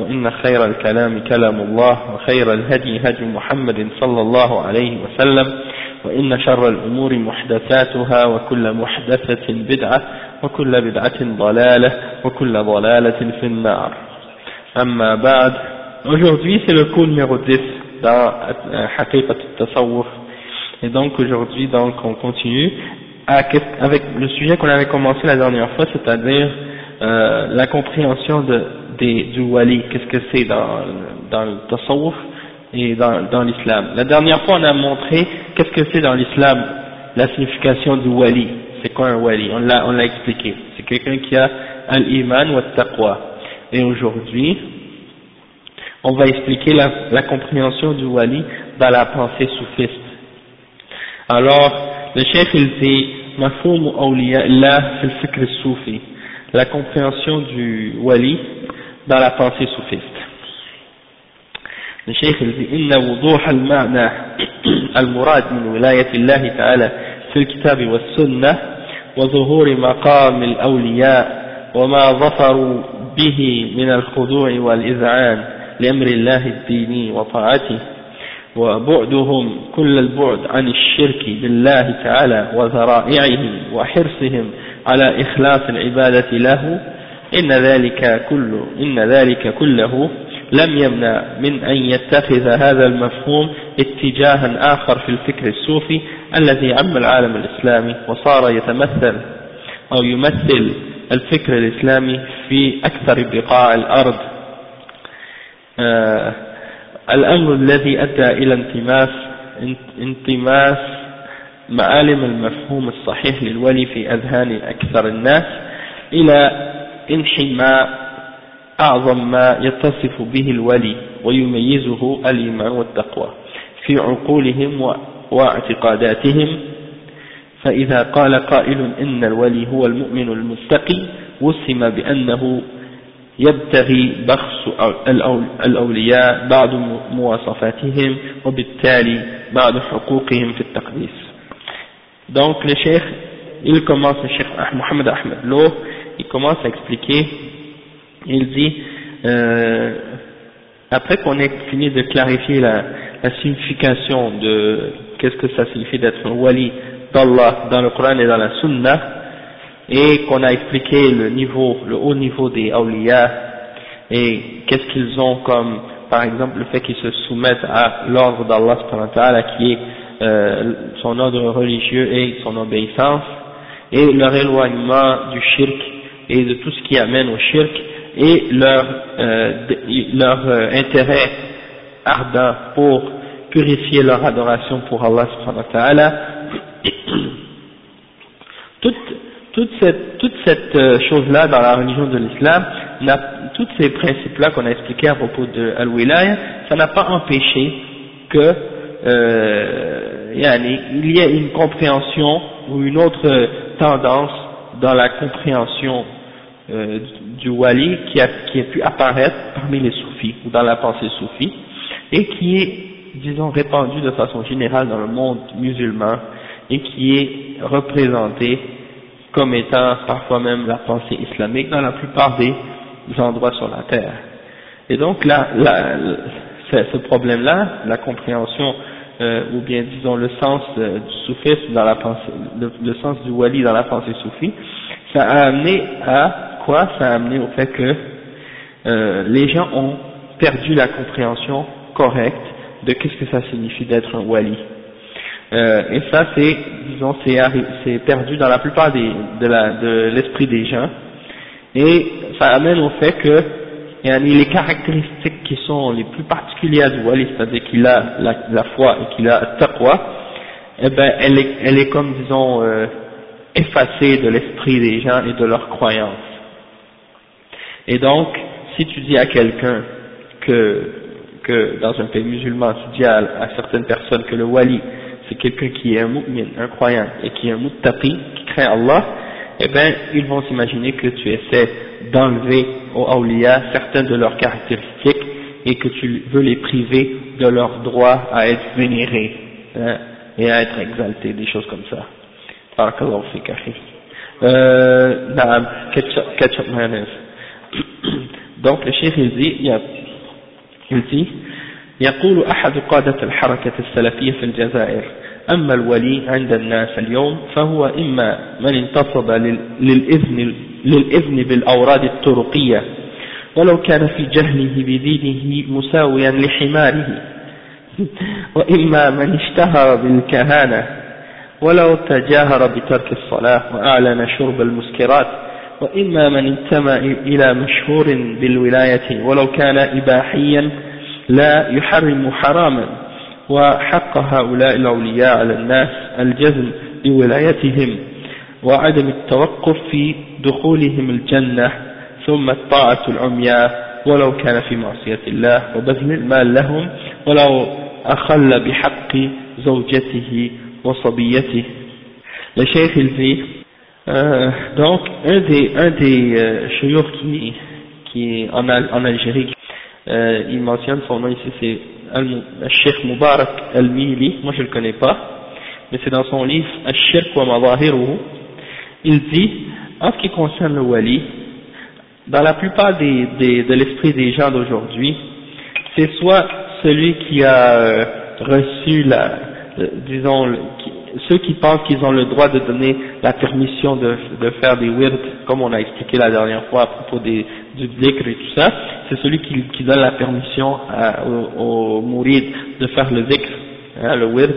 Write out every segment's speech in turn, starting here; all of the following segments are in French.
وإن خير الكلام كلام الله وخير الهدي هدي محمد صلى الله عليه وسلم وإن شر الأمور محدثاتها وكل محدثة بدعة وكل بدعة ضلالة وكل ضلالة في النار أما بعد Aujourd'hui c'est le cours numéro 10 dans Haqiqat al-Tasawwuf et donc aujourd'hui donc on continue avec le sujet qu'on avait commencé la dernière fois c'est-à-dire euh, la compréhension de, du wali, qu'est-ce que c'est dans, dans le tasawwuf et dans, dans l'islam. La dernière fois on a montré qu'est-ce que c'est dans l'islam la signification du wali, c'est quoi un wali, on l'a on l'a expliqué, c'est quelqu'un qui a al-iman wa taqwa. Et aujourd'hui on va expliquer la, compréhension du wali dans la pensée soufiste. Alors, le chef il dit, mafhum awliya Allah fil fikr soufi, la compréhension du wali dans la pensée soufiste. Dit, inna wuduh al-ma'na al-murad min wilayat Allah ta'ala في الكتاب والسنة وظهور مقام الأولياء وما ظفروا به من الخضوع والإذعان لأمر الله الديني وطاعته وبعدهم كل البعد عن الشرك بالله تعالى وذرائعه وحرصهم على إخلاص العبادة له إن ذلك كله إن ذلك كله لم يمنع من أن يتخذ هذا المفهوم اتجاها آخر في الفكر الصوفي الذي عم العالم الإسلامي وصار يتمثل أو يمثل الفكر الإسلامي في أكثر بقاع الأرض. آه الأمر الذي أدى إلى انتماس انتماس معالم المفهوم الصحيح للولي في أذهان أكثر الناس إلى انحماء أعظم ما يتصف به الولي ويميزه الإيمان والتقوى في عقولهم واعتقاداتهم فإذا قال قائل إن الولي هو المؤمن المتقي وسم بأنه يبتغي بخس الأولياء بعض مواصفاتهم وبالتالي بعض حقوقهم في التقديس. Donc le cheikh il commence le cheikh Mohamed Ahmed Lo il commence à expliquer. Il dit euh, après qu'on ait fini de clarifier la, signification de qu'est-ce que ça signifie d'être un wali d'Allah dans le Coran et dans la Sunna et qu'on a expliqué le niveau, le haut niveau des awliya et qu'est-ce qu'ils ont comme, par exemple, le fait qu'ils se soumettent à l'ordre d'Allah qui est euh, son ordre religieux et son obéissance, et leur éloignement du shirk et de tout ce qui amène au shirk, et leur, euh, leur euh, intérêt ardent pour purifier leur adoration pour Allah subhanahu wa ta'ala, toute, toute cette, toute cette chose-là dans la religion de l'islam, tous ces principes-là qu'on a expliqués à propos de Al-Wilaya, ça n'a pas empêché que euh, il y ait une compréhension ou une autre tendance dans la compréhension euh, du wali qui a, qui a pu apparaître parmi les soufis ou dans la pensée soufie et qui est, disons, répandue de façon générale dans le monde musulman et qui est représentée comme étant parfois même la pensée islamique dans la plupart des endroits sur la terre. Et donc là, là ce problème-là, la compréhension euh, ou bien disons le sens euh, du soufisme dans la pensée, le, le, sens du wali dans la pensée soufie, ça a amené à quoi Ça a amené au fait que euh, les gens ont perdu la compréhension correcte de qu'est-ce que ça signifie d'être un wali. Euh, et ça, c'est, disons, c'est perdu dans la plupart de l'esprit de des gens. Et ça amène au fait que les caractéristiques qui sont les plus particulières du wali, c'est-à-dire qu'il a la, foi et qu'il a taqwa, eh ben, elle est, elle est comme, disons, euh, effacée de l'esprit des gens et de leurs croyances. Et donc, si tu dis à quelqu'un que, que dans un pays musulman, tu dis à, certaines personnes que le wali, c'est quelqu'un qui est un mu'min, un croyant, et qui est un muttaqi, qui craint Allah, eh bien, ils vont s'imaginer que tu essaies d'enlever aux awliya certaines de leurs caractéristiques et que tu veux les priver de leur droit à être vénérés hein, et à être exaltés, des choses comme ça. Euh, ketchup mayonnaise. Donc le cheikh il dit, il dit يقول أحد قادة الحركة السلفية في الجزائر أما الولي عند الناس اليوم فهو إما من انتصب للإذن, للإذن بالأوراد الطرقية ولو كان في جهله بدينه مساويا لحماره وإما من اشتهر بالكهانة ولو تجاهر بترك الصلاة وأعلن شرب المسكرات. وإما من انتمى إلى مشهور بالولاية ولو كان إباحيا لا يحرم حراما وحق هؤلاء الأولياء على الناس الجزم بولايتهم وعدم التوقف في دخولهم الجنة ثم الطاعة العمياء ولو كان في معصية الله وبذل المال لهم ولو أخل بحق زوجته وصبيته. il dit, euh, donc un des, un des euh, qui, qui est en, en Algérie, euh, il mentionne son nom ici, c'est Al-Sheikh Mubarak Al-Mili, moi je ne le connais pas, mais c'est dans son livre Al-Shirk wa Madahiruhu, il dit, en ce qui concerne le wali, dans la plupart des, des, de l'esprit des gens d'aujourd'hui, c'est soit celui qui a euh, reçu la, disons, ceux qui pensent qu'ils ont le droit de donner la permission de, de faire des wird, comme on a expliqué la dernière fois à propos des, du dhikr et tout ça, c'est celui qui, qui, donne la permission au, au mourid de faire le dhikr, hein, le wird,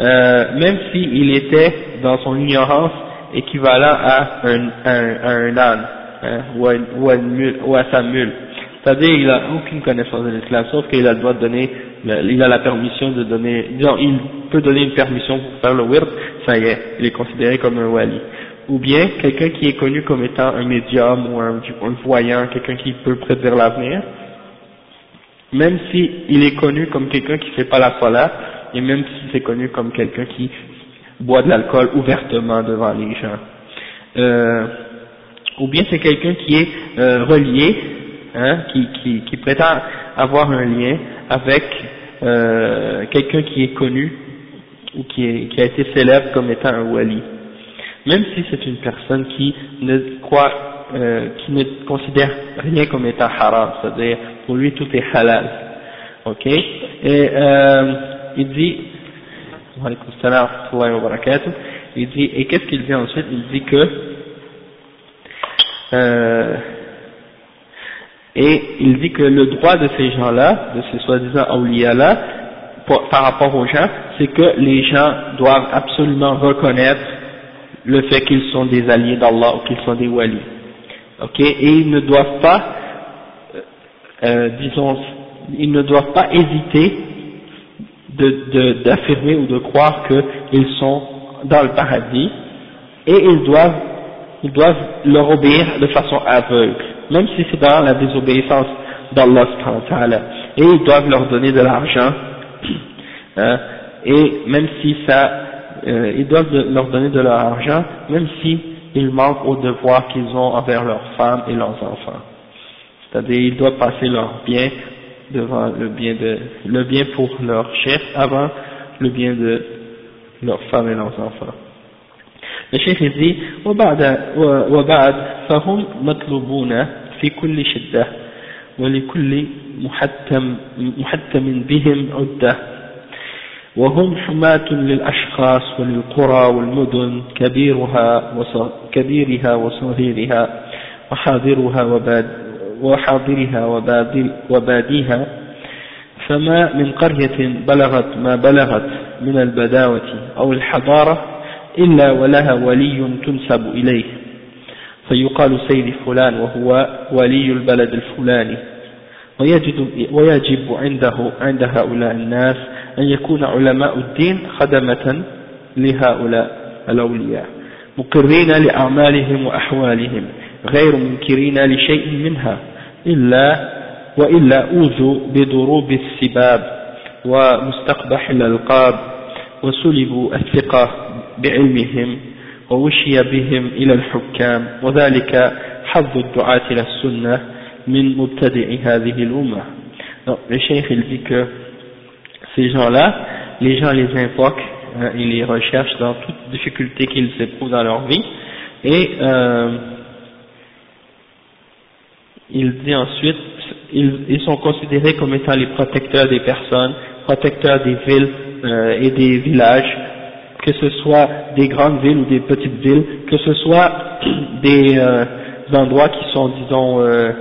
euh, même s'il était dans son ignorance équivalent à un, un, un âne hein, ou, à, ou, à mule, ou à sa mule. C'est-à-dire il n'a aucune connaissance de l'islam, sauf qu'il a le droit de donner, il a la permission de donner, disons, il peut donner une permission pour faire le wird, ça y est, il est considéré comme un wali. Ou bien quelqu'un qui est connu comme étant un médium ou un, voyant, quelqu'un qui peut prédire l'avenir, même si il est connu comme quelqu'un qui fait pas la salat, et même si c'est connu comme quelqu'un qui boit de l'alcool ouvertement devant les gens. Euh, ou bien c'est quelqu'un qui est euh, relié, hein, qui, qui, qui, prétend avoir un lien avec euh, quelqu'un qui est connu ou qui, a été célèbre comme étant un wali. Même si c'est une personne qui ne croit, euh, qui ne considère rien comme étant haram, c'est-à-dire pour lui tout est halal. Ok? Et euh, il dit, il dit, et qu'est-ce qu'il dit ensuite? Il dit que euh, et il dit que le droit de ces gens-là, de ces soi-disant awliya-là, par rapport aux gens, c'est que les gens doivent absolument reconnaître le fait qu'ils sont des alliés d'Allah ou qu'ils sont des walis. Ok? Et ils ne doivent pas, euh, euh disons, ils ne doivent pas hésiter d'affirmer de, ou de croire qu'ils sont dans le paradis. Et ils doivent ils doivent leur obéir de façon aveugle, même si c'est dans la désobéissance d'Allah et ils doivent leur donner de l'argent. Hein? Et même si ça euh, ils doivent leur donner de leur argent même si ils manquent aux devoirs qu'ils ont envers leurs femmes et leurs enfants. C'est-à-dire ils doivent passer leur bien devant le bien de le bien pour leur chef avant le bien de leurs femmes et leurs enfants. Le chef dit فهم مطلوبون في كل شدة ولكل محتم, محتم بهم عدة. وهم حماة للأشخاص وللقرى والمدن كبيرها كبيرها وصغيرها وحاضرها وباد وحاضرها وباديها. فما من قرية بلغت ما بلغت من البداوة أو الحضارة إلا ولها ولي تنسب إليه. فيقال سيد فلان وهو ولي البلد الفلاني. ويجب, ويجب عنده عند هؤلاء الناس أن يكون علماء الدين خدمة لهؤلاء الأولياء مقرين لأعمالهم وأحوالهم غير منكرين لشيء منها إلا وإلا أوذوا بضروب السباب ومستقبح الألقاب وسلبوا الثقة بعلمهم. ووشي بهم إلى الحكام وذلك حظ الدعاة إلى السنة من مبتدئ هذه الأمة le cheikh il dit que ces gens-là, les gens les invoquent hein, et les recherchent dans toute difficulté qu'ils éprouvent dans leur vie et euh, il dit ensuite ils, ils, sont considérés comme étant les protecteurs des personnes, protecteurs des villes euh, et des villages, que ce soit des grandes villes ou des petites villes, que ce soit des euh, endroits qui sont, disons, euh,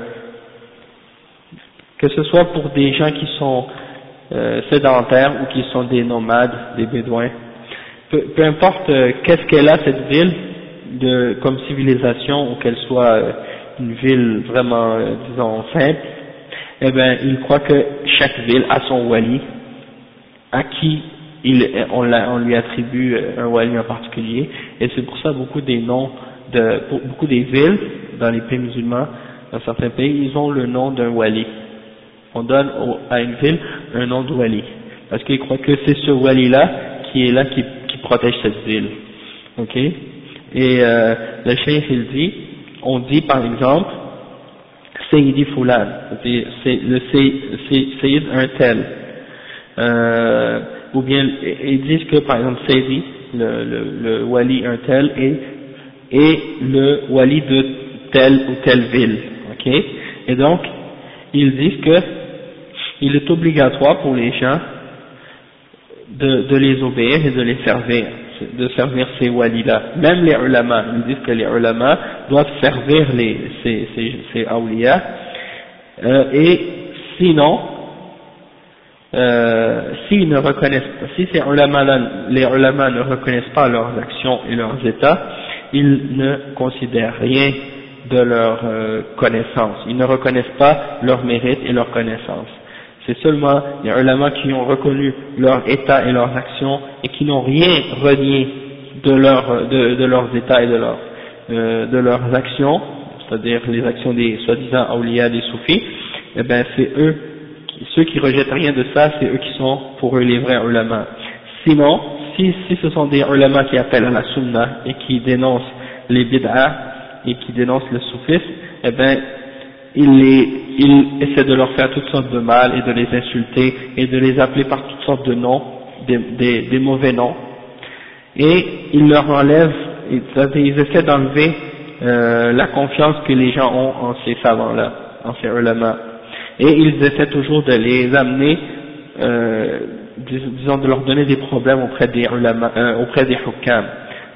que ce soit pour des gens qui sont euh, sédentaires ou qui sont des nomades, des bédouins, peu, peu importe qu'est-ce qu'elle a cette ville de, comme civilisation ou qu'elle soit une ville vraiment, disons, simple, eh bien, il croit que chaque ville a son wali, à qui il, on, on, lui attribue un wali en particulier, et c'est pour ça beaucoup des noms de, beaucoup des villes dans les pays musulmans, dans certains pays, ils ont le nom d'un wali. On donne à une ville un nom de wali, parce qu'ils croient que c'est ce wali-là qui est là, qui, qui, protège cette ville. Ok? Et euh, le cheikh il dit, on dit par exemple, Sayyidi Fulan, c'est le Sayyid un tel. Euh, ou bien ils disent que par exemple Sayyidi, le, le, le wali un tel, est, est le wali de telle ou telle ville. ok? Et donc, ils disent que il est obligatoire pour les gens de, de les obéir et de les servir, de servir ces walis-là. Même les ulama, ils disent que les ulama doivent servir les, ces, ces, ces awliya, euh, et sinon, euh, s'ils ne reconnaissent si ces ulama les ulama ne reconnaissent pas leurs actions et leurs états, ils ne considèrent rien de leur euh, connaissance, ils ne reconnaissent pas leur mérite et leur connaissance. C'est seulement les ulama qui ont reconnu leur état et leurs actions et qui n'ont rien renié de, leur, de, leurs états et de, leur, euh, de leurs actions, c'est-à-dire les actions des soi-disant awliya, des soufis, eh ben c'est eux, ceux qui rejettent rien de ça, c'est eux qui sont pour eux les vrais ulama. Sinon, si, si ce sont des ulama qui appellent à la sunna et qui dénoncent les bid'ah et qui dénoncent le soufisme, eh ben il, les, il essaie de leur faire toutes sortes de mal et de les insulter et de les appeler par toutes sortes de noms, des, des, des mauvais noms, et il leur enlève, ils essaient d'enlever euh, la confiance que les gens ont en ces savants-là, en ces ulama, et ils essaient toujours de les amener, euh, disons de leur donner des problèmes auprès des ulama, euh, auprès des hukam.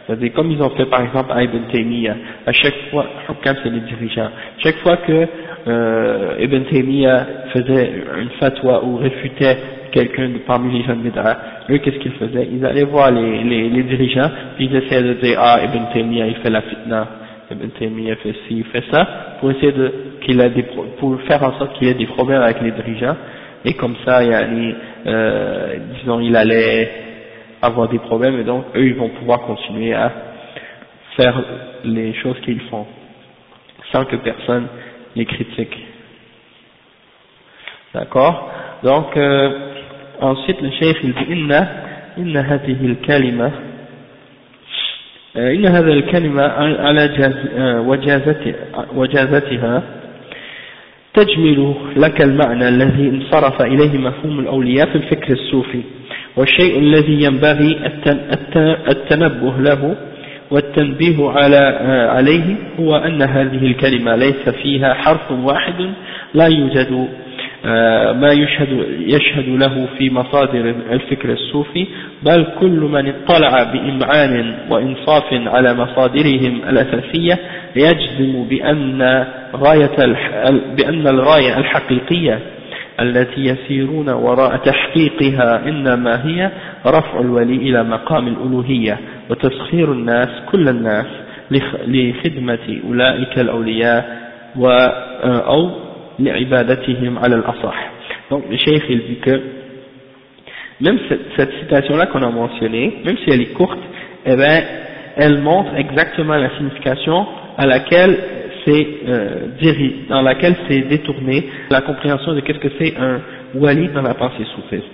C'est-à-dire comme ils ont fait par exemple à Ibn Taymiyyah, à chaque fois, hukam c'est les dirigeants, chaque fois que euh, Ibn Taymiyyah faisait une fatwa ou réfutait quelqu'un parmi les jeunes bid'a, eux qu'est-ce qu'ils faisaient Ils allaient voir les, les, dirigeants, puis ils essayaient de dire ah Ibn Taymiyyah il fait la fitna, Ibn Taymiyyah fait ci, il fait ça, pour essayer de qu'il a des pour faire en sorte qu'il ait des problèmes avec les dirigeants, et comme ça yani, euh, disons il allait avoir des problèmes et donc eux ils vont pouvoir continuer à faire les choses qu'ils font sans que personne les critiques. D'accord Donc, euh, ensuite le cheikh il dit Inna, inna هذه الكلمة إن هذه الكلمة على وجازتها تجمل لك المعنى الذي انصرف إليه مفهوم الأولياء في الفكر الصوفي والشيء الذي ينبغي التنبه له والتنبيه على عليه هو أن هذه الكلمة ليس فيها حرف واحد لا يوجد آه، ما يشهد, يشهد له في مصادر الفكر الصوفي بل كل من اطلع بإمعان وإنصاف على مصادرهم الأساسية يجزم بأن, غاية بأن الغاية الحقيقية التي يسيرون وراء تحقيقها إنما هي رفع الولي إلى مقام الألوهية وتسخير الناس كل الناس لخدمة أولئك الأولياء أو لعبادتهم على الأصح donc le cheikh il dit que même cette, cette citation-là qu'on a mentionnée, même si elle est courte, eh ben, elle montre exactement la signification à laquelle c'est euh, dans laquelle c'est détourné la compréhension de qu'est-ce que c'est un wali dans la pensée soufiste.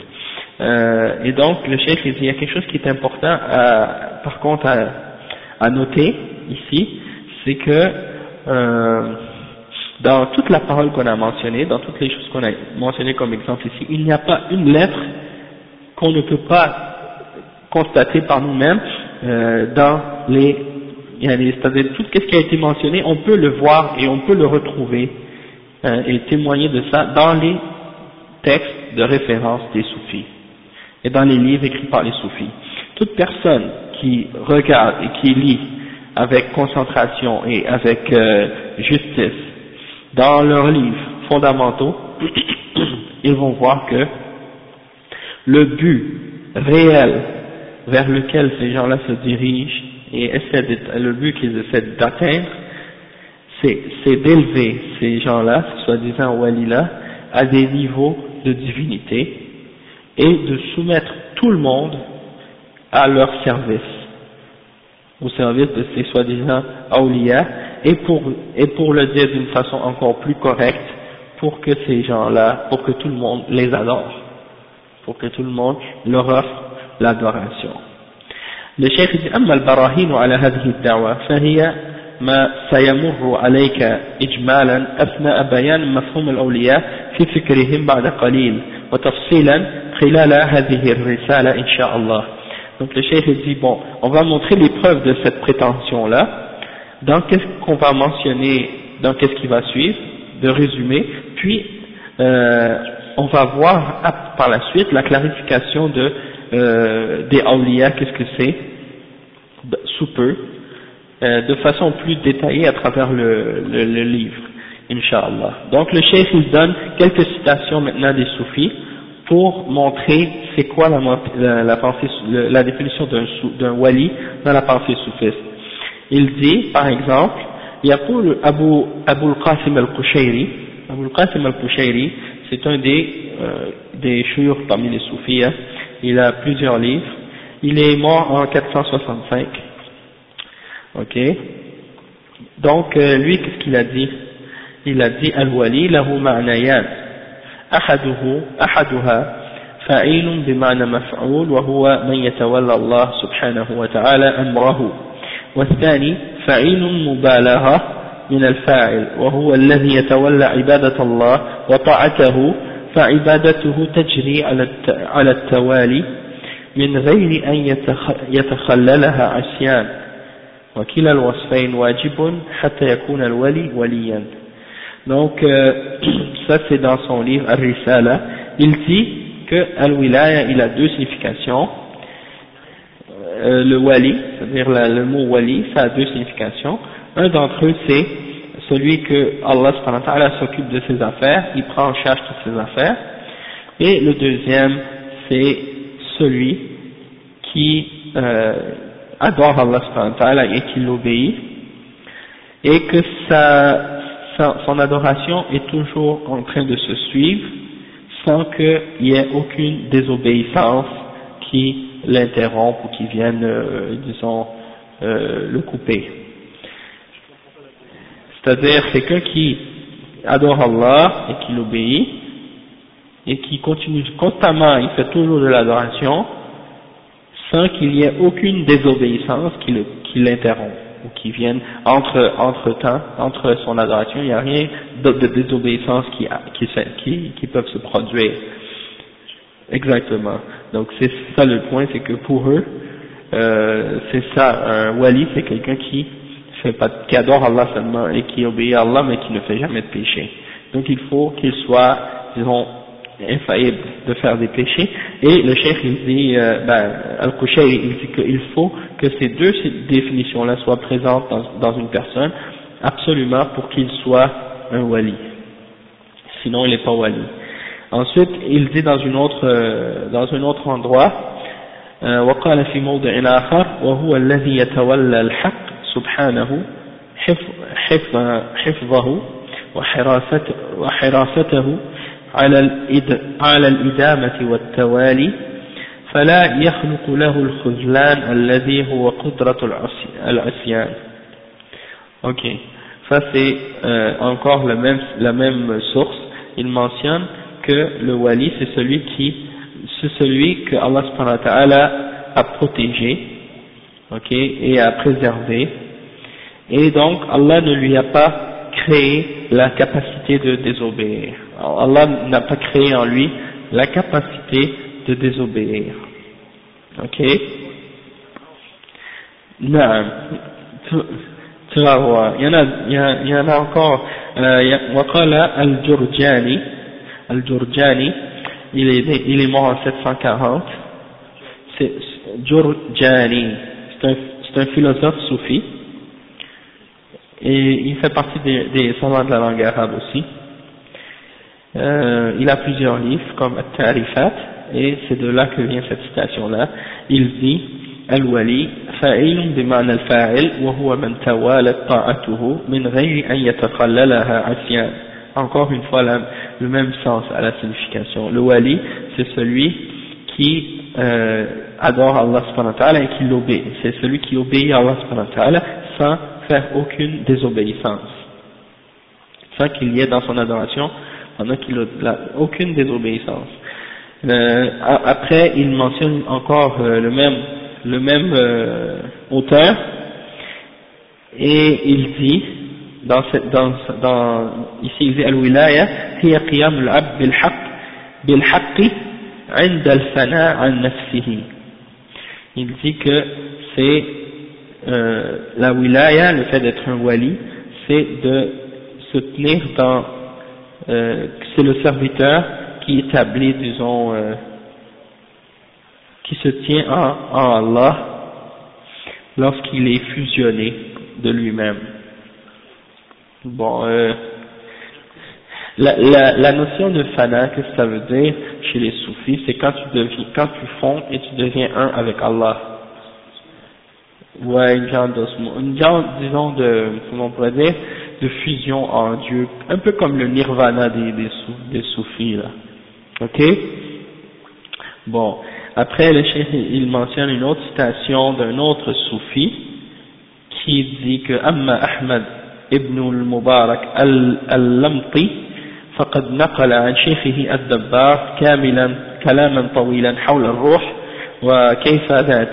Euh, et donc le chef il dit il y a quelque chose qui est important à, par contre à, à noter ici, c'est que euh, dans toute la parole qu'on a mentionnée, dans toutes les choses qu'on a mentionnées comme exemple ici, il n'y a pas une lettre qu'on ne peut pas constater par nous-mêmes euh, dans les c'est-à-dire tout ce qui a été mentionné, on peut le voir et on peut le retrouver euh, et témoigner de ça dans les textes de référence des soufis et dans les livres écrits par les soufis. Toute personne qui regarde et qui lit avec concentration et avec euh, justice dans leurs livres fondamentaux, ils vont voir que le but réel vers lequel ces gens-là se dirigent et le but qu'ils essaient d'atteindre, c'est d'élever ces gens-là, soi-disant wali-là, à des niveaux de divinité et de soumettre tout le monde à leur service, au service de ces soi-disant awliya, et pour, et pour le dire d'une façon encore plus correcte, pour que ces gens-là, pour que tout le monde les adore, pour que tout le monde leur offre l'adoration. Le cheikh dit أما البراهين على هذه الدعوة فهي ما سيمر عليك إجمالا أثناء بيان مفهوم الأولياء في فكرهم بعد قليل وتفصيلا خلال هذه الرسالة إن شاء الله Donc le cheikh dit bon, on va montrer les preuves de cette prétention là dans qu'est-ce qu'on va mentionner, dans qu'est-ce qui va suivre, de résumé, puis euh, on va voir par la suite la clarification de euh, des awliya, qu'est-ce que c'est, sous peu, euh, de façon plus détaillée à travers le, le, le livre, Inch'Allah. Donc le chef il donne quelques citations maintenant des soufis pour montrer c'est quoi la, la, pensée, la définition d'un wali dans la pensée soufiste. Il dit, par exemple, يقول أبو, أبو القاسم القشيري أبو القاسم القشيري c'est un des, euh, des chouurs parmi les soufis, hein il a plusieurs livres, il est mort en 465, ok, donc euh, lui qu'est-ce qu'il a dit Il a dit Al-Wali lahu ma'nayan, أحده أحدها فعيل بمعنى مفعول وهو من يتولى الله سبحانه وتعالى أمره والثاني فعيل مبالغة من الفاعل وهو الذي يتولى عبادة الله وطاعته فعبادته تجري على التوالي من غير أن يتخللها عصيان. وكلا الوصفين واجب حتى يكون الولي وليا. Donc euh, ça c'est dans son livre Al-Risala il dit que Al-Wilaya il a deux significations. Euh, le wali c'est-à-dire le mot wali ça a deux significations. Un d'entre eux c'est celui que Allah s'occupe de ses affaires, il prend en charge toutes ses affaires, et le deuxième, c'est celui qui euh, adore Allah et qui l'obéit, et que sa, son adoration est toujours en train de se suivre sans qu'il y ait aucune désobéissance qui l'interrompe ou qui vienne, euh, disons, euh, le couper. C'est-à-dire quelqu'un qui adore Allah et qui l'obéit et qui continue constamment, il fait toujours de l'adoration sans qu'il y ait aucune désobéissance qui l'interrompt ou qui vienne entre, entre temps, entre son adoration, il n'y a rien de, de désobéissance qui, qui, qui, qui peuvent se produire. Exactement. Donc c'est ça le point, c'est que pour eux, euh, c'est ça, un wali c'est quelqu'un qui qui adore Allah seulement et qui obéit à Allah mais qui ne fait jamais de péché. Donc il faut qu'il soit, disons, infaillible de faire des péchés. Et le chef il dit, euh, ben, Al-Kushay il dit qu'il faut que ces deux définitions-là soient présentes dans, une personne, absolument pour qu'il soit un wali. Sinon il n'est pas wali. Ensuite, il dit dans une autre, euh, dans un autre endroit, وقال في موضع آخر وهو الذي يتولى الحق سبحانه حفظه وحراسته على على الإدامة والتوالي فلا يخلق له الخذلان الذي هو قدرة العصيان. Ok, ça c'est euh, encore la même, la même source. Il mentionne que le wali c'est celui qui c'est celui que Allah subhanahu wa ta'ala a protégé ok et a préservé et donc Allah ne lui a pas créé la capacité de désobéir Allah n'a pas créé en lui la capacité de désobéir ok non tu, vas voir il y en a, il y en a encore euh, وقال الجرجاني الجرجاني il est, il est mort en 740, c'est Jurjani, c'est un, un, philosophe soufi, et il fait partie des, des savants de la langue arabe aussi. Euh, il a plusieurs livres comme At-Tarifat, et c'est de là que vient cette citation-là. Il dit الولي فاعل بمعنى الفاعل وهو من توالت طاعته من غير أن يتخللها عصيان encore une fois le même sens à la signification. Le wali, c'est celui qui euh, adore Allah subhanahu wa ta'ala et qui l'obéit. C'est celui qui obéit à Allah subhanahu wa ta'ala sans faire aucune désobéissance. Sans qu'il y ait dans son adoration, pendant qu'il n'a aucune désobéissance. Euh, après, il mentionne encore euh, le même, le même euh, auteur, et il dit, dans, dans, dans ici il dit al-wilaya هي قيام العبد بالحق بالحق عند الفناء عن نفسه il dit que c'est euh, la wilaya le fait d'être un wali c'est de se tenir dans euh, c'est le serviteur qui établit disons euh, qui se tient en, en Allah lorsqu'il est fusionné de lui-même Bon, euh, la, la, la, notion de fana, qu'est-ce que ça veut dire chez les soufis C'est quand tu deviens, quand tu fonds et tu deviens un avec Allah. Ouais, une genre, une genre disons, de, comment on pourrait dire, de fusion en Dieu, un peu comme le nirvana des, des, soufis, là. Ok? Bon, après, le chef, il mentionne une autre citation d'un autre soufi qui dit que « Amma Ahmad ibn al-Mubarak al-Lamti » فقد نقل عن شيخه الدبار كاملا كلاما طويلا حول الروح وكيف, ذات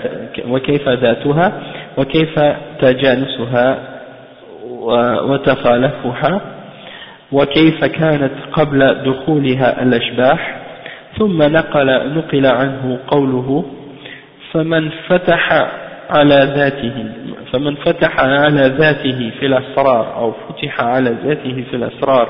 وكيف ذاتها وكيف تجانسها وتخالفها وكيف كانت قبل دخولها الأشباح. ثم نقل, نقل عنه قوله فمن فتح على ذاته فمن فتح على ذاته في الأسرار أو فتح على ذاته في الأسرار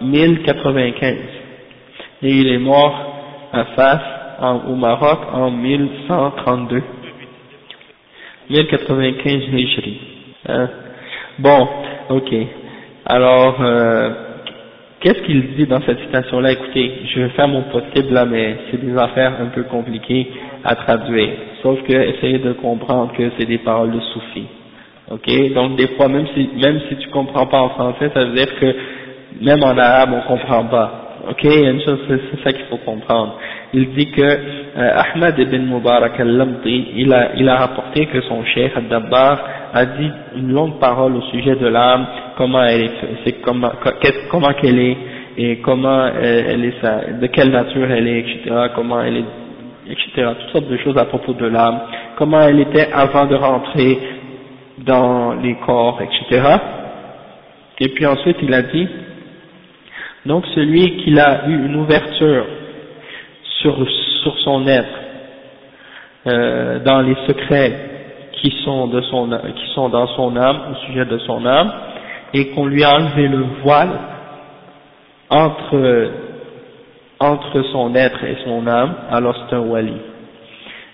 1095. Et il est mort à Fas en, au Maroc en 1132. 1095 Hijri. Hein? Bon, ok. Alors, euh, qu'est-ce qu'il dit dans cette citation-là? Écoutez, je vais faire mon possible là, mais c'est des affaires un peu compliquées à traduire. Sauf que essayez de comprendre que c'est des paroles de soufis. Ok, donc des fois même si même si tu comprends pas en français, ça veut dire que même en arabe on comprend pas. Ok, une chose, c'est ça qu'il faut comprendre. Il dit que euh, Ahmad ibn Mubarak al-Lamti, il a, il a rapporté que son cheikh Ad-Dabbar a dit une longue parole au sujet de l'âme, comment elle est, c'est comment, comment qu'elle est, et comment elle est, de quelle nature elle est, etc., comment elle est, etc., toutes sortes de choses à propos de l'âme, comment elle était avant de rentrer dans les corps, etc. Et puis ensuite il a dit, donc celui qui a eu une ouverture sur, sur son être, euh, dans les secrets qui sont, de son, qui sont dans son âme, au sujet de son âme, et qu'on lui a enlevé le voile entre, entre son être et son âme, alors c'est un wali.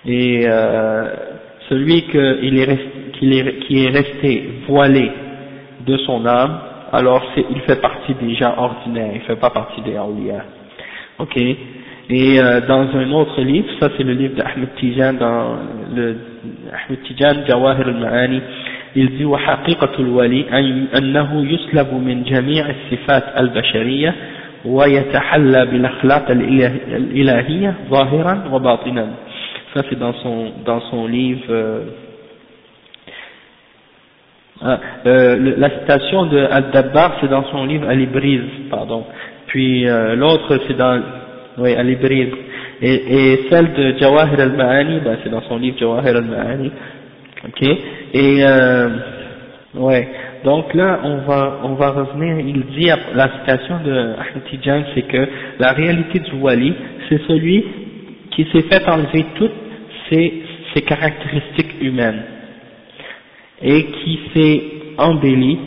Et euh, celui qui est, qui est resté voilé de son âme, alors il fait partie des gens ordinaires, il fait pas partie des awliya. Ok Et euh, dans un autre livre, ça c'est le livre d'Ahmed Tijan, dans le Ahmed Tijan, Jawahir al-Ma'ani, il dit وحقيقة الولي أنه يسلب من جميع الصفات البشرية ويتحلى بالأخلاق الإلهية ظاهرا وباطنا ça c'est dans son, dans son livre euh, ah, euh, la citation de Al-Dabbar, c'est dans son livre Al-Ibriz, pardon. Puis euh, l'autre, c'est dans oui, Al-Ibriz. Et, et, celle de Jawahir al-Ma'ani, ben, c'est dans son livre Jawahir al-Ma'ani. Ok Et euh, ouais. Donc là, on va on va revenir. Il dit la citation de Ahmed Tijan, c'est que la réalité du wali, c'est celui qui s'est fait enlever toutes ses, ses caractéristiques humaines et qui s'est embelli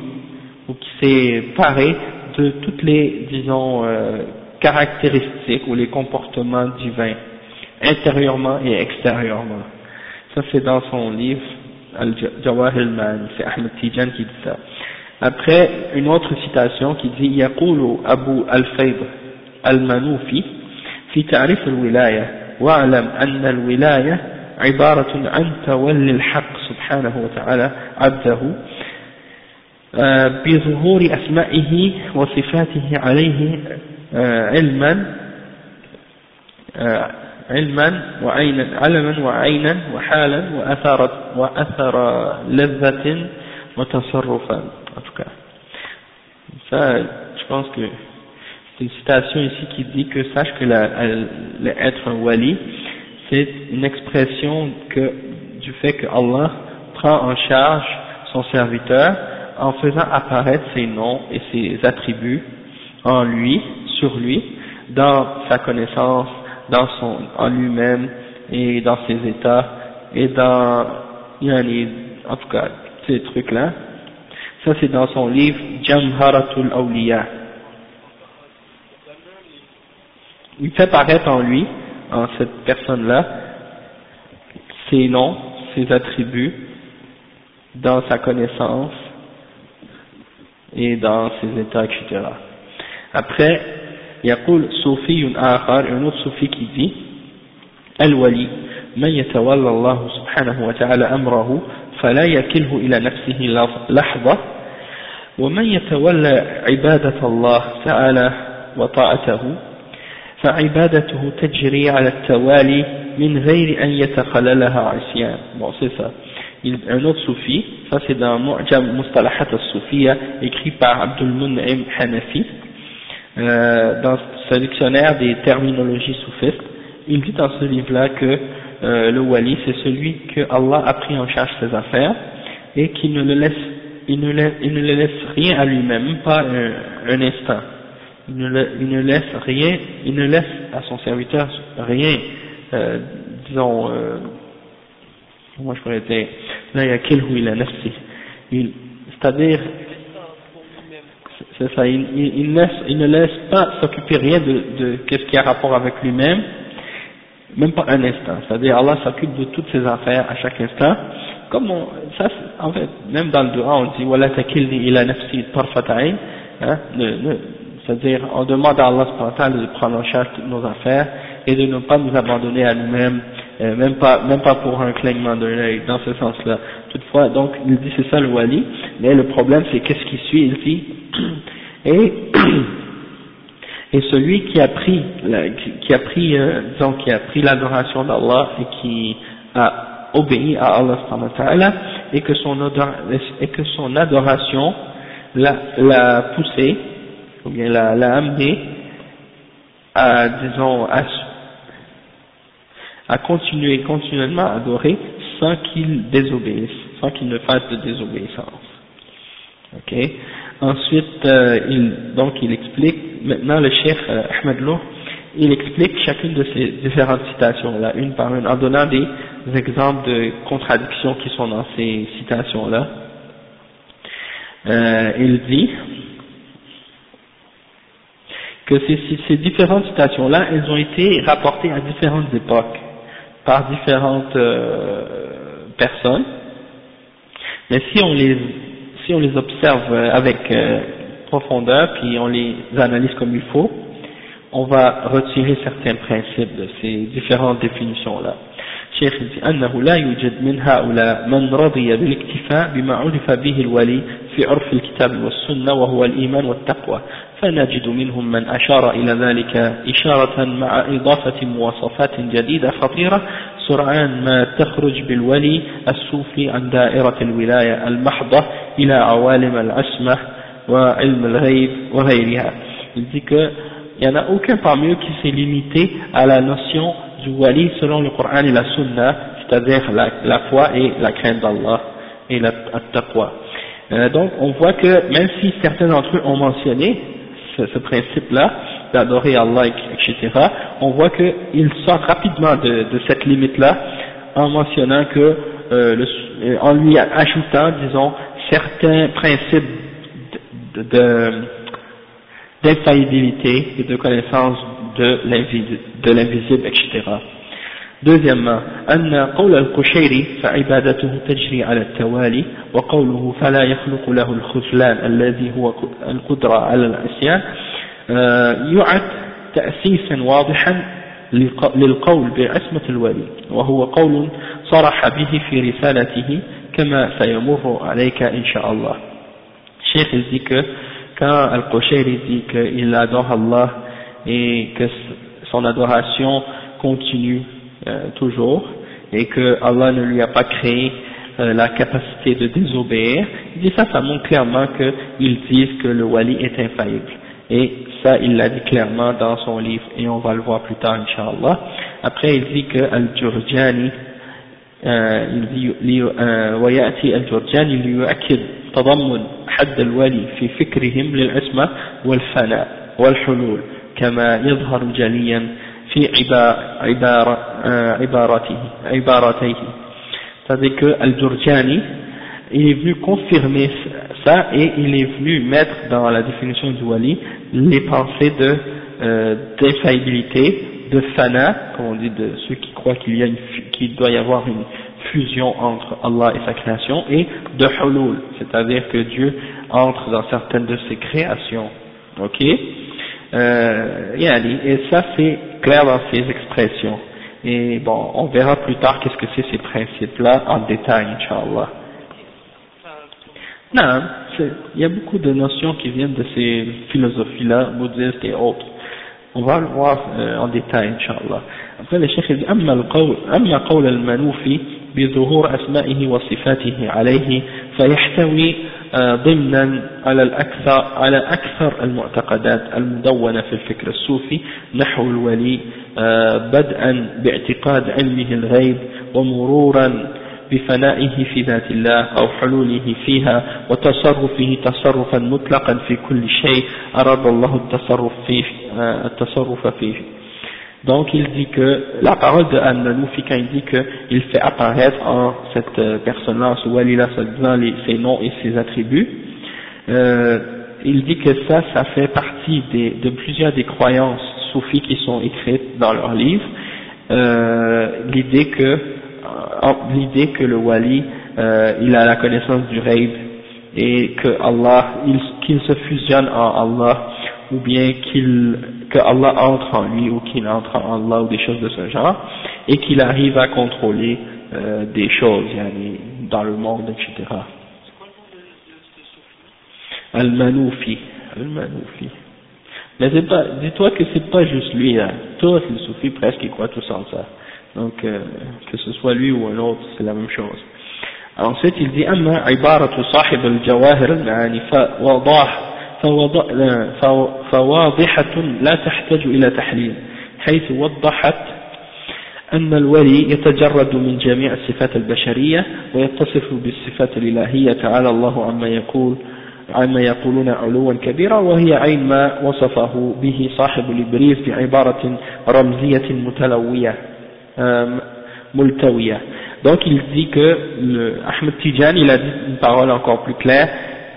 ou qui s'est paré de toutes les, disons, euh, caractéristiques ou les comportements divins, intérieurement et extérieurement. Ça c'est dans son livre Al-Jawahir al c'est Ahmed Tijan qui dit ça. Après, une autre citation qui dit يقول أبو الفيض المنوفي في تعريف الولاية واعلم أن الولاية عبارة عن تولي الحق سبحانه وتعالى عبده آه، بظهور أسمائه وصفاته عليه آه، علما آه، علما وعينا علما وعينا وحالا وأثر وأثر لذة وتصرفا en tout cas ça je pense que c'est une citation ici qui dit que sache que l'être un wali c'est une expression que, du fait que Allah prend en charge son serviteur en faisant apparaître ses noms et ses attributs en lui, sur lui, dans sa connaissance, dans son, en lui-même et dans ses états et dans, en tout cas, ces trucs-là. Ça c'est dans son livre Jamharatul Awliya. Il fait paraître en lui en cette personne-là ses noms, ses attributs, dans sa connaissance et dans ses états, etc. Après, يقول صوفي آخر un autre soufi qui dit الولي من يتولى الله سبحانه وتعالى أمره فلا يكله إلى نفسه لحظة ومن يتولى عبادة الله تعالى وطاعته فعبادته تجري على التوالي من غير أن يتخللها عصيان bon c'est un autre soufi ça c'est dans Mu'jam Mustalahat al-Soufiya écrit par Abdul Mun'im Hanafi. Euh, dans ce dictionnaire des terminologies soufistes il dit dans ce livre là que euh, le wali c'est celui que Allah a pris en charge ses affaires et qui ne le laisse il ne, laisse, il ne le laisse rien à lui-même pas un, un instant. Il ne, laisse rien, il ne laisse à son serviteur rien, euh, disons, comment je pourrais dire, là il y a quel il a c'est-à-dire, c'est ça, il, il, il ne laisse pas s'occuper rien de, de qu'est-ce qui a rapport avec lui-même, même pas un instant, c'est-à-dire Allah s'occupe de toutes ses affaires à chaque instant, comme on, ça, en fait, même dans le dua on dit, voilà takilni ila nafsi tarfata'in, hein, c'est-à-dire, on demande à Allah de prendre en charge toutes nos affaires et de ne pas nous abandonner à nous-mêmes, euh, même pas, même pas pour un clignement de l'œil, dans ce sens-là. Toutefois, donc, il dit c'est ça le wali, mais le problème c'est qu'est-ce qui suit, il dit, et, et celui qui a pris, qui, a pris, euh, disons, qui a pris l'adoration d'Allah et qui a obéi à Allah et que son, et que son adoration l'a poussé ou bien l'a, l'a amené à, disons, à, à continuer continuellement à adorer sans qu'il désobéisse, sans qu'il ne fasse de désobéissance. Ok? Ensuite, euh, il, donc il explique, maintenant le chef euh, Ahmed Loh, il explique chacune de ces différentes citations-là, une par une, en donnant des exemples de contradictions qui sont dans ces citations-là. Euh, il dit que ces, ces différentes citations-là, elles ont été rapportées à différentes époques par différentes euh, personnes, mais si on les si on les observe avec euh, profondeur puis on les analyse comme il faut, on va retirer certains principes de ces différentes définitions-là. شيخ أنه لا يوجد من هؤلاء من رضي بالاكتفاء بما عرف به الولي في عرف الكتاب والسنة وهو الإيمان والتقوى فنجد منهم من أشار إلى ذلك إشارة مع إضافة مواصفات جديدة خطيرة سرعان ما تخرج بالولي الصوفي عن دائرة الولاية المحضة إلى عوالم العصمة وعلم الغيب وغيرها. Il n'y en a aucun parmi eux qui s'est limité à la notion du wali selon le Coran et la Sunna, c'est-à-dire la, la, foi et la crainte d'Allah et la taqwa. Euh, donc on voit que même si certains d'entre eux ont mentionné ce, ce principe-là, d'adorer Allah, etc., on voit qu'ils sortent rapidement de, de cette limite-là en mentionnant que, euh, le, euh, en lui ajoutant, disons, certains principes de d'infaillibilité et de connaissance de l'invisible, etc. Deuxièmement, أن قول القشيري فعبادته تجري على التوالي وقوله فلا يخلق له الخذلان الذي هو القدرة على العصيان يعد تأسيسا واضحا للقول بعصمة الولي وهو قول صرح به في رسالته كما سيمر عليك إن شاء الله. الشيخ dit que quand Al-Qushairi dit qu'il adore Allah et que son adoration continue euh, toujours et que Allah ne lui a pas créé euh, la capacité de désobéir, il dit ça, ça montre clairement qu'ils disent que le wali est infaillible. Et ça, il l'a dit clairement dans son livre, et on va le voir plus tard, Inch'Allah. Après, il dit que Al-Jurjani, euh, il dit, ويأتي الجرجاني ليؤكد تضمن حد الولي في فكرهم للعصمة والفناء والحلول كما يظهر جليا في عبارة عبارته عبارتيه c'est-à-dire que Al-Jurjani il est venu confirmer ça et il est venu mettre dans la définition du wali les pensées de euh, d'infaillibilité, de fana, comme on dit de ceux qui croient qu'il y a une, qu'il doit y avoir une fusion entre Allah et sa création, et de hulul, c'est-à-dire que Dieu entre dans certaines de ses créations. Ok euh, Et ça c'est clair dans ces expressions. Et bon, on verra plus tard qu'est-ce que c'est ces principes-là en détail, Inch'Allah. Non, il y a beaucoup de notions qui viennent de ces philosophies-là, bouddhistes et autres. On va le voir euh, en détail, Inch'Allah. Après, le cheikh dit, أما القول, أما قول المنوفي بظهور أسمائه وصفاته عليه فيحتوي ضمنا على الأكثر على أكثر المعتقدات المدونة في الفكر الصوفي نحو الولي بدءا باعتقاد علمه الغيب ومرورا بفنائه في ذات الله أو حلوله فيها وتصرفه تصرفا مطلقا في كل شيء أراد الله التصرف فيه التصرف فيه. Donc il dit que la parole de An-Manoufi quand il dit qu'il fait apparaître en cette personne-là, ce wali-là, dans ses noms et ses attributs, euh, il dit que ça, ça fait partie des, de plusieurs des croyances soufis qui sont écrites dans leurs livres, euh, l'idée que l'idée que le wali euh, il a la connaissance du rêve et que Allah qu'il se fusionne en Allah ou bien qu'il que Allah entre en lui ou qu'il entre en Allah ou des choses de ce genre et qu'il arrive à contrôler euh, des choses yani, dans le monde etc. Al-Manoufi Al-Manoufi mais pas, dis-toi que c'est pas juste lui là, tous les soufis presque ils croient tous en ça donc, euh, que ce soit lui ou un autre, c'est la même chose. Ensuite, il dit أما عبارة صاحب الجواهر المعاني فوضاح فواضحة لا تحتاج إلى تحليل حيث وضحت أن الولي يتجرد من جميع الصفات البشرية ويتصف بالصفات الإلهية تعالى الله عما يقول عما يقولون علوا كبيرا وهي عين ما وصفه به صاحب الإبريز بعبارة رمزية متلوية ملتوية. Donc il dit que le, Ahmed Tijan il a dit une parole encore plus claire.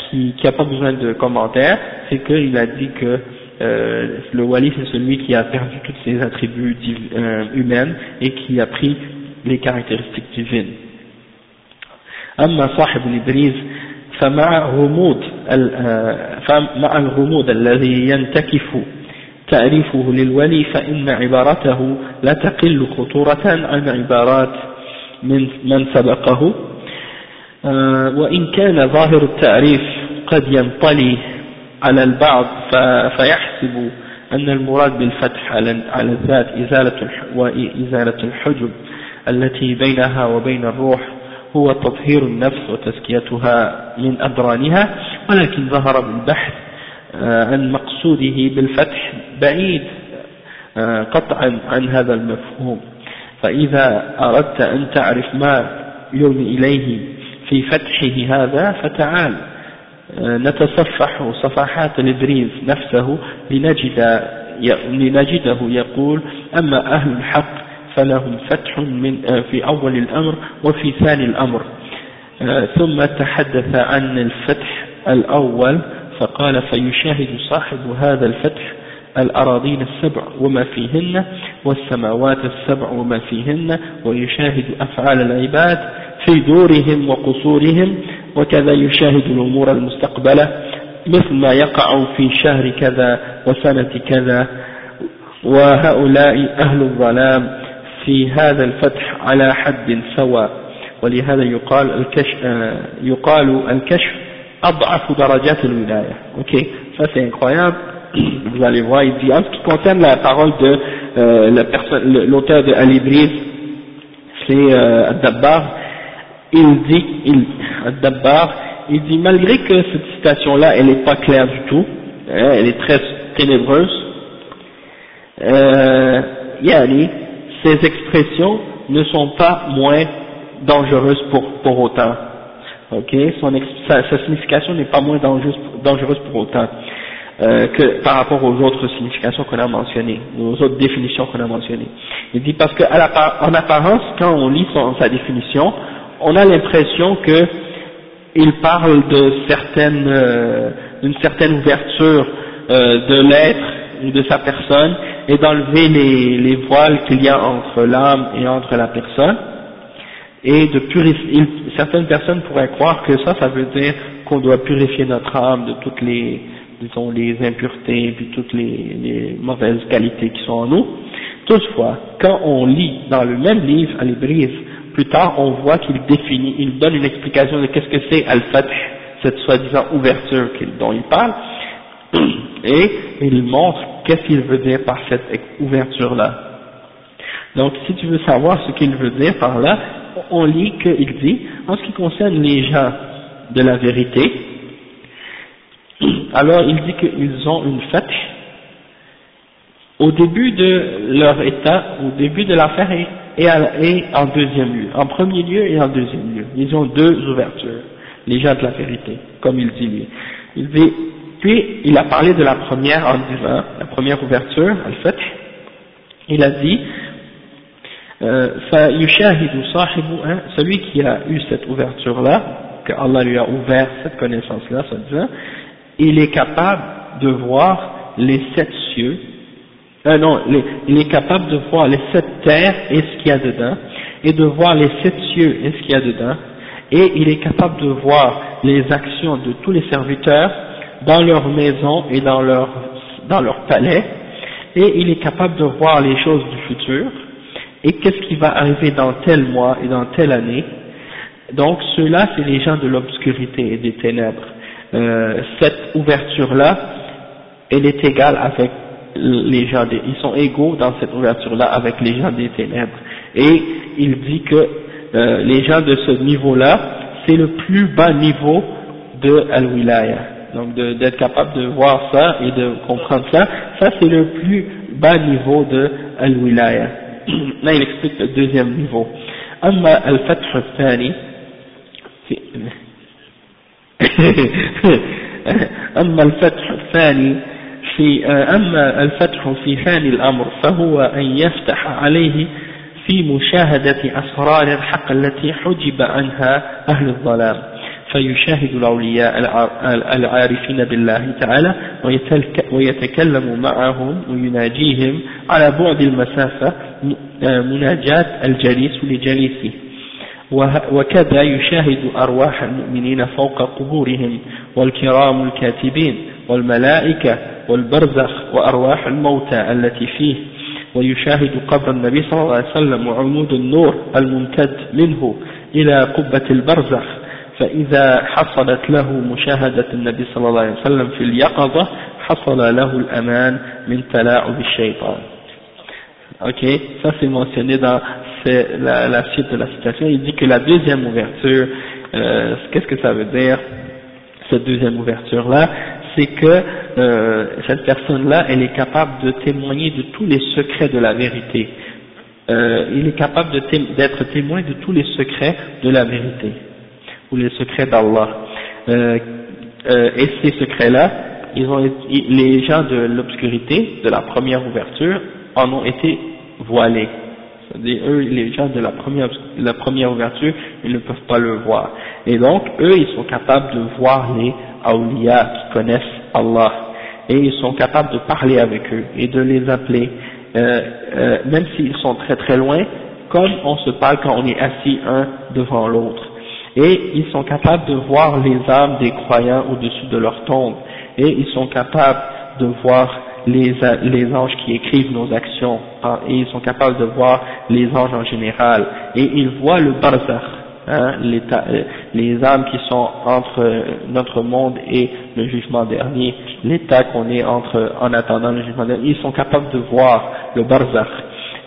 qui n'a pas besoin de commentaires c'est qu'il a dit que euh, le wali c'est celui qui a perdu tous ses attributs euh, humains et qui a pris les caractéristiques divines أما صاحب الإبريز فمع غموض فمع الغموض الذي ينتكف تعريفه للولي فإن عبارته لا تقل خطورة عن عبارات من من سبقه وإن كان ظاهر التعريف قد ينطلي على البعض فيحسب أن المراد بالفتح على الذات إزالة وإزالة الحجب التي بينها وبين الروح هو تطهير النفس وتزكيتها من أدرانها ولكن ظهر بالبحث عن مقصوده بالفتح بعيد قطعا عن هذا المفهوم. فإذا أردت أن تعرف ما يرمي إليه في فتحه هذا فتعال. نتصفح صفحات الإبريز نفسه لنجد لنجده يقول أما أهل الحق فلهم فتح من في أول الأمر وفي ثاني الأمر. ثم تحدث عن الفتح الأول فقال فيشاهد صاحب هذا الفتح الأراضين السبع وما فيهن والسماوات السبع وما فيهن ويشاهد أفعال العباد في دورهم وقصورهم وكذا يشاهد الأمور المستقبلة مثل ما يقع في شهر كذا وسنة كذا. وهؤلاء أهل الظلام في هذا الفتح على حد سواء. ولهذا يقال الكشف يقال الكشف أضعف درجات الولاية. Ok. Ça c'est vous allez voir il dit en ce qui concerne la parole de euh, l'auteur de Al-Ibriz c'est euh, Ad-Dabbar il dit il, Ad-Dabbar il dit malgré que cette citation là elle n'est pas claire du tout hein, elle est très ténébreuse euh, yani ces expressions ne sont pas moins dangereuses pour, pour autant. Ok, Son, sa, signification n'est pas moins dangereuse, dangereuse pour autant euh, que par rapport aux autres significations qu'on a mentionnées, aux autres définitions qu'on a mentionnées. Il dit parce qu'en apparence, quand on lit son, sa définition, on a l'impression que il parle de certaines, euh, d'une certaine ouverture euh, de l'être ou de sa personne et d'enlever les, les voiles qu'il y a entre l'âme et entre la personne, et de purifier, certaines personnes pourraient croire que ça, ça veut dire qu'on doit purifier notre âme de toutes les, disons, les impuretés, puis toutes les, les mauvaises qualités qui sont en nous. Toutefois, quand on lit dans le même livre, à plus tard, on voit qu'il définit, il donne une explication de qu'est-ce que c'est Al-Fath, cette soi-disant ouverture dont il parle, et il montre qu'est-ce qu'il veut dire par cette ouverture-là. Donc, si tu veux savoir ce qu'il veut dire par là, on lit qu'il dit, en ce qui concerne les gens de la vérité, alors il dit qu'ils ont une fête au début de leur état, au début de l'affaire et, en deuxième lieu, en premier lieu et en deuxième lieu. Ils ont deux ouvertures, les gens de la vérité, comme il dit lui. Il dit, puis il a parlé de la première en disant, la première ouverture, al-Fath, il a dit, euh, celui qui a eu cette ouverture-là, que Allah lui a ouvert cette connaissance-là, il est capable de voir les sept cieux, euh, non, il est capable de voir les sept terres et ce qu'il y a dedans, et de voir les sept cieux et ce qu'il y a dedans, et il est capable de voir les actions de tous les serviteurs dans leur maison et dans leur, dans palais, et il est capable de voir les choses du futur, et qu'est-ce qui va arriver dans tel mois et dans telle année. Donc ceux-là, c'est les gens de l'obscurité et des ténèbres. Euh, cette ouverture-là, elle est égale avec les gens des, ils sont égaux dans cette ouverture-là avec les gens des ténèbres. Et il dit que euh, les gens de ce niveau-là, c'est le plus bas niveau de Al-Wilaya donc d'être capable de voir ça et de comprendre ça, ça c'est le plus bas niveau de Al-Wilaya. Là il explique le deuxième niveau. أما الفتح الثاني أما الفتح الثاني في أما الفتح في ثاني الأمر فهو أن يفتح عليه في مشاهدة أسرار الحق التي حجب عنها أهل الظلام. فيشاهد الأولياء العارفين بالله تعالى ويتكلم معهم ويناجيهم على بعد المسافة مناجاة الجليس لجليسه. وكذا يشاهد أرواح المؤمنين فوق قبورهم والكرام الكاتبين. والملائكة والبرزخ وأرواح الموتى التي فيه ويشاهد قبر النبي صلى الله عليه وسلم وعمود النور الممتد منه إلى قبة البرزخ. فإذا حصلت له مشاهدة النبي صلى الله عليه وسلم في اليقظة حصل له الأمان من تلاعب الشيطان. Ok, ça c'est mentionné dans la, la, suite de la citation. Il dit que la deuxième ouverture, euh, qu'est-ce que ça veut dire Cette deuxième ouverture-là, c'est que euh, cette personne-là, elle est capable de témoigner de tous les secrets de la vérité. Euh, il est capable d'être témoin de tous les secrets de la vérité, ou les secrets d'Allah. Euh, et ces secrets-là, les gens de l'obscurité, de la première ouverture, en ont été voilés. C'est-à-dire, eux, les gens de la première, la première ouverture, ils ne peuvent pas le voir. Et donc, eux, ils sont capables de voir les awliya qui connaissent Allah. Et ils sont capables de parler avec eux et de les appeler, euh, euh, même s'ils sont très très loin, comme on se parle quand on est assis un devant l'autre. Et ils sont capables de voir les âmes des croyants au-dessus de leur tombe. Et ils sont capables de voir les, les anges qui écrivent nos actions. Et ils sont capables de voir les anges en général. Et ils voient le barzakh hein, euh, les âmes qui sont entre notre monde et le jugement dernier, l'état qu'on est entre en attendant le jugement dernier, ils sont capables de voir le barzakh.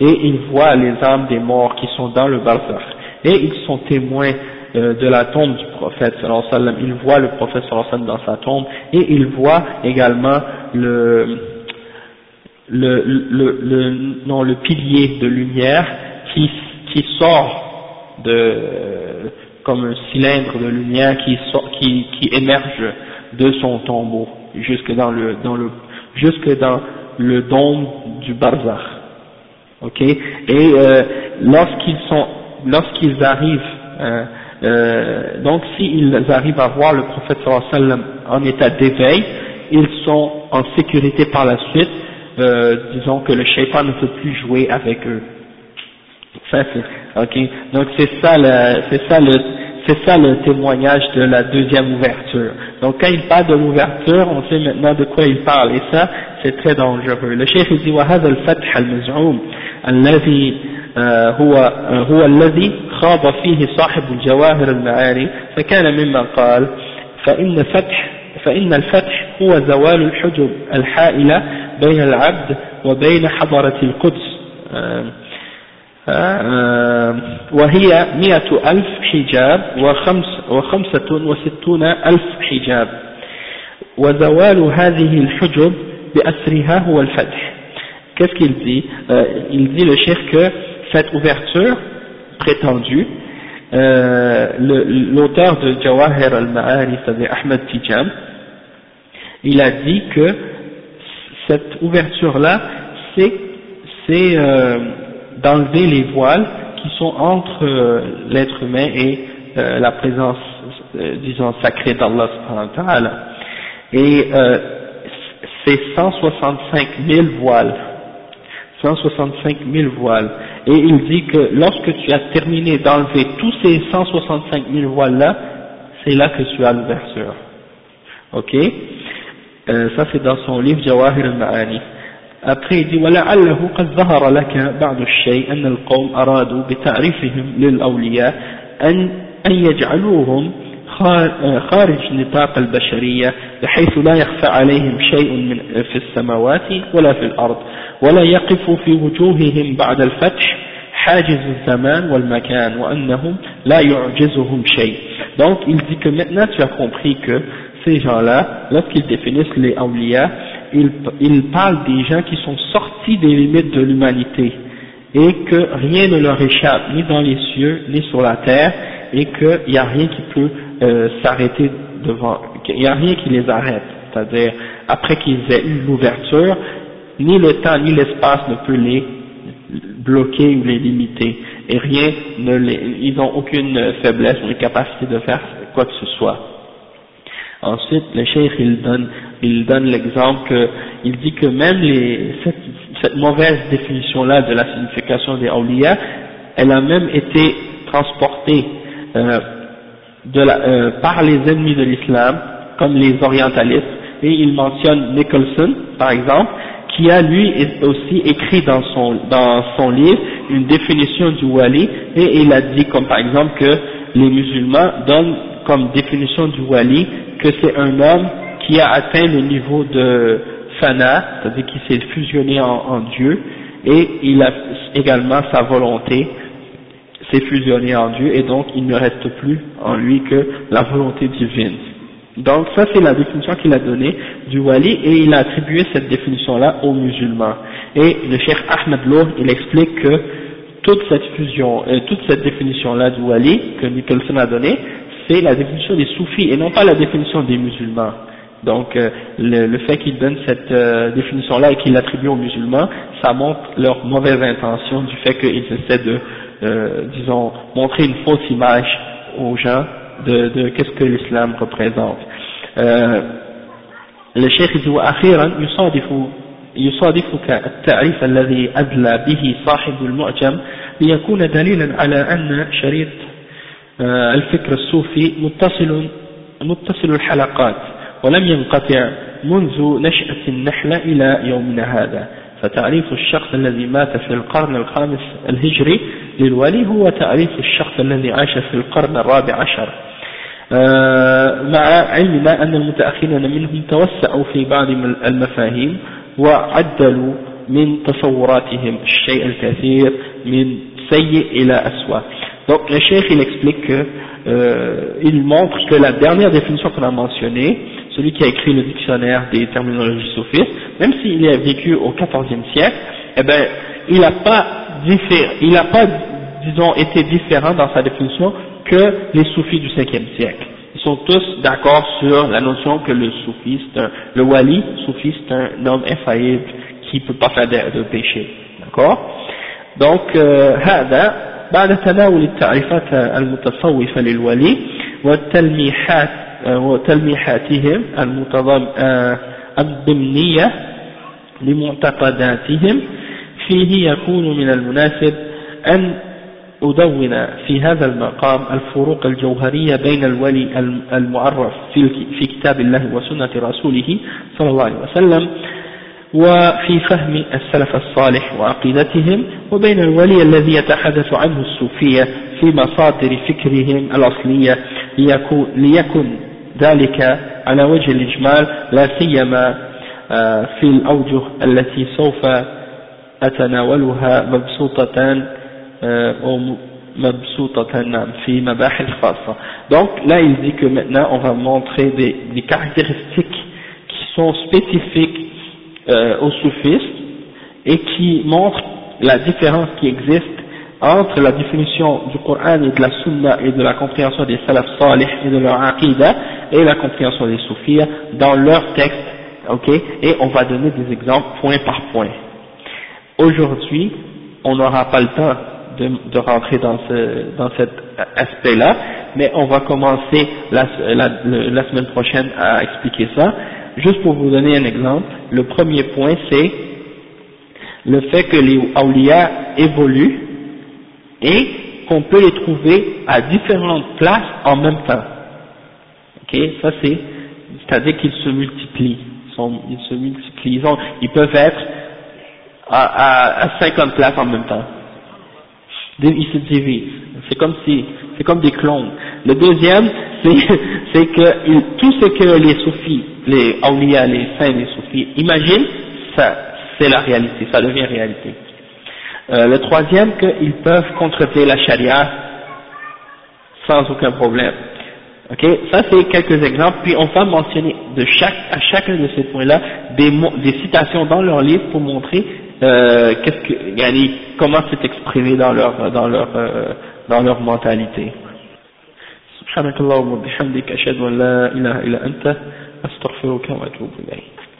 Et ils voient les âmes des morts qui sont dans le barzakh. Et ils sont témoins euh, de la tombe du prophète sallam, ils voient le prophète sallam dans sa tombe. Et ils voient également le le, le, le, non, le pilier de lumière qui, qui sort de, comme un cylindre de lumière qui, sort, qui, qui émerge de son tombeau jusque dans le, dans le, jusque dans le dôme du Barzakh. Ok? Et euh, lorsqu'ils sont, lorsqu'ils arrivent, euh, euh, donc s'ils arrivent à voir le prophète sallam en état d'éveil, ils sont en sécurité par la suite, disons que le shaitan ne peut plus jouer avec eux. Ça c'est, ok. Donc c'est ça le, c'est ça le, c'est ça le témoignage de la deuxième ouverture. Donc quand il parle de l'ouverture, on sait maintenant de quoi il parle et ça c'est très dangereux. Le chef dit وهذا الفتح المزعوم الذي هو هو الذي خاض فيه صاحب الجواهر المعاني فكان مما قال فإن فتح فإن الفتح هو زوال الحجب الحائلة بين العبد وبين حضرة القدس وهي مئة ألف حجاب وخمس وخمسة وستون ألف حجاب وزوال هذه الحجب بأسرها هو الفتح Qu'est-ce qu'il dit euh, Il dit le chef que cette ouverture prétendue, euh, l'auteur de Jawahir al-Ma'ani, c'est-à-dire Ahmed Tijam, il a dit que cette ouverture-là, c'est euh, d'enlever les voiles qui sont entre euh, l'être humain et euh, la présence, euh, disons, sacrée d'Allah Et c'est 165 000 voiles. 165 000 voiles. Et il dit que lorsque tu as terminé d'enlever tous ces 165 000 voiles-là, c'est là que tu as l'ouverture. Ok? Ça c'est dans son livre Jawahir al-Ma'ani. Après il dit ولعله قد ظهر لك بعض الشيء أن القوم أرادوا بتعريفهم للأولياء أن أن يجعلوهم خارج نطاق البشرية بحيث لا يخفى عليهم شيء من في السماوات ولا في الأرض ولا يقف في وجوههم بعد الفتح حاجز الزمان والمكان وأنهم لا يعجزهم شيء. Donc il dit que maintenant tu as compris que ces gens-là lorsqu'ils définissent les awliya il, il parle des gens qui sont sortis des limites de l'humanité et que rien ne leur échappe, ni dans les cieux, ni sur la terre, et qu'il n'y a rien qui peut euh, s'arrêter devant, il n'y a rien qui les arrête. C'est-à-dire, après qu'ils aient eu l'ouverture, ni le temps ni l'espace ne peut les bloquer ou les limiter. Et rien ne les, ils n'ont aucune faiblesse ou capacité de faire quoi que ce soit. Ensuite, le cheikh, il donne, il donne l'exemple il dit que même les, cette, cette mauvaise définition-là de la signification des awliya, elle a même été transportée euh, de la, euh, par les ennemis de l'islam, comme les orientalistes, et il mentionne Nicholson, par exemple, qui a lui aussi écrit dans son, dans son livre une définition du wali, et il a dit comme par exemple que les musulmans donnent comme définition du wali que c'est un homme qui a atteint le niveau de fana, c'est-à-dire qui s'est fusionné en, Dieu, et il a également sa volonté s'est fusionné en Dieu, et donc il ne reste plus en lui que la volonté divine. Donc ça c'est la définition qu'il a donnée du wali, et il a attribué cette définition-là aux musulmans. Et le cheikh Ahmed Lour, il explique que toute cette fusion, euh, toute cette définition-là du wali que Nicholson a donnée, c'est la définition des soufis et non pas la définition des musulmans. Donc euh, le, fait qu'ils donnent cette euh, définition-là et qu'ils l'attribuent aux musulmans, ça montre leur mauvaise intention du fait qu'ils essaient de, euh, disons, montrer une fausse image aux gens de, de qu'est-ce que l'islam représente. le cheikh dit وأخيرا يصادف يصادفك التعريف الذي أدلى به صاحب المعجم ليكون دليلا على أن شريط الفكر الصوفي متصل متصل الحلقات ولم ينقطع منذ نشأة النحلة إلى يومنا هذا. فتعريف الشخص الذي مات في القرن الخامس الهجري للولي هو تعريف الشخص الذي عاش في القرن الرابع عشر. آه، مع علمنا أن المتأخرين منهم توسعوا في بعض المفاهيم وعدلوا من تصوراتهم الشيء الكثير من سيء إلى أسوأ. Donc le cheikh il explique que, euh, il montre que la dernière définition qu'on a mentionnée, celui qui a écrit le dictionnaire des terminologies soufistes, même s'il a vécu au XIVe siècle, eh ben, il n'a pas, il n'a pas, disons, été différent dans sa définition que les soufis du 5e siècle. Ils sont tous d'accord sur la notion que le soufiste, le wali, soufiste, un homme infaillible qui ne peut pas faire de, péché. D'accord? Donc, euh, بعد تناول التعريفات المتصوفة للولي والتلميحات وتلميحاتهم الضمنية لمعتقداتهم. فيه يكون من المناسب أن أدون في هذا المقام الفروق الجوهرية بين الولي المعرف في كتاب الله وسنة رسوله صلى الله عليه وسلم وفي فهم السلف الصالح وعقيدتهم وبين الولي الذي يتحدث عنه الصوفية في مصادر فكرهم الأصلية ليكن ذلك على وجه الإجمال لا سيما آه، في الأوجه التي سوف أتناولها مبسوطة آه، في donc là il dit que maintenant on va montrer des, des caractéristiques qui sont spécifiques euh, aux soufistes et qui montrent la différence qui existe entre la définition du Coran et de la Sunna et de la compréhension des salaf salih et de leur aqidah et la compréhension des soufis dans leur texte, ok, et on va donner des exemples point par point. Aujourd'hui, on n'aura pas le temps de, rentrer dans, ce, dans cet aspect-là, mais on va commencer la semaine prochaine à expliquer ça. Juste pour vous donner un exemple, le premier point c'est le fait que les awliya évoluent et qu'on peut les trouver à différentes places en même temps. Ok, ça c'est, c'est-à-dire qu'ils se multiplient, ils, se multiplient, ils, peuvent être à, à, 50 places en même temps. Ils se divisent. C'est comme si, c'est comme des clones. Le deuxième, c'est que tout ce que les soufis, les awliya, les saints, les soufis imaginent, ça, c'est la réalité, ça devient réalité. Euh, le troisième, qu'ils peuvent contreter la charia sans aucun problème. Ok, ça c'est quelques exemples, puis on va mentionner de chaque, à chacun de ces points-là des, des citations dans leur livre pour montrer euh, qu'est-ce que, comment c'est exprimé dans leur, dans leur, euh, dans leur mentalité. سبحانك اللهم وبحمدك أشهد أن لا إله إلا أنت أستغفرك وأتوب إليك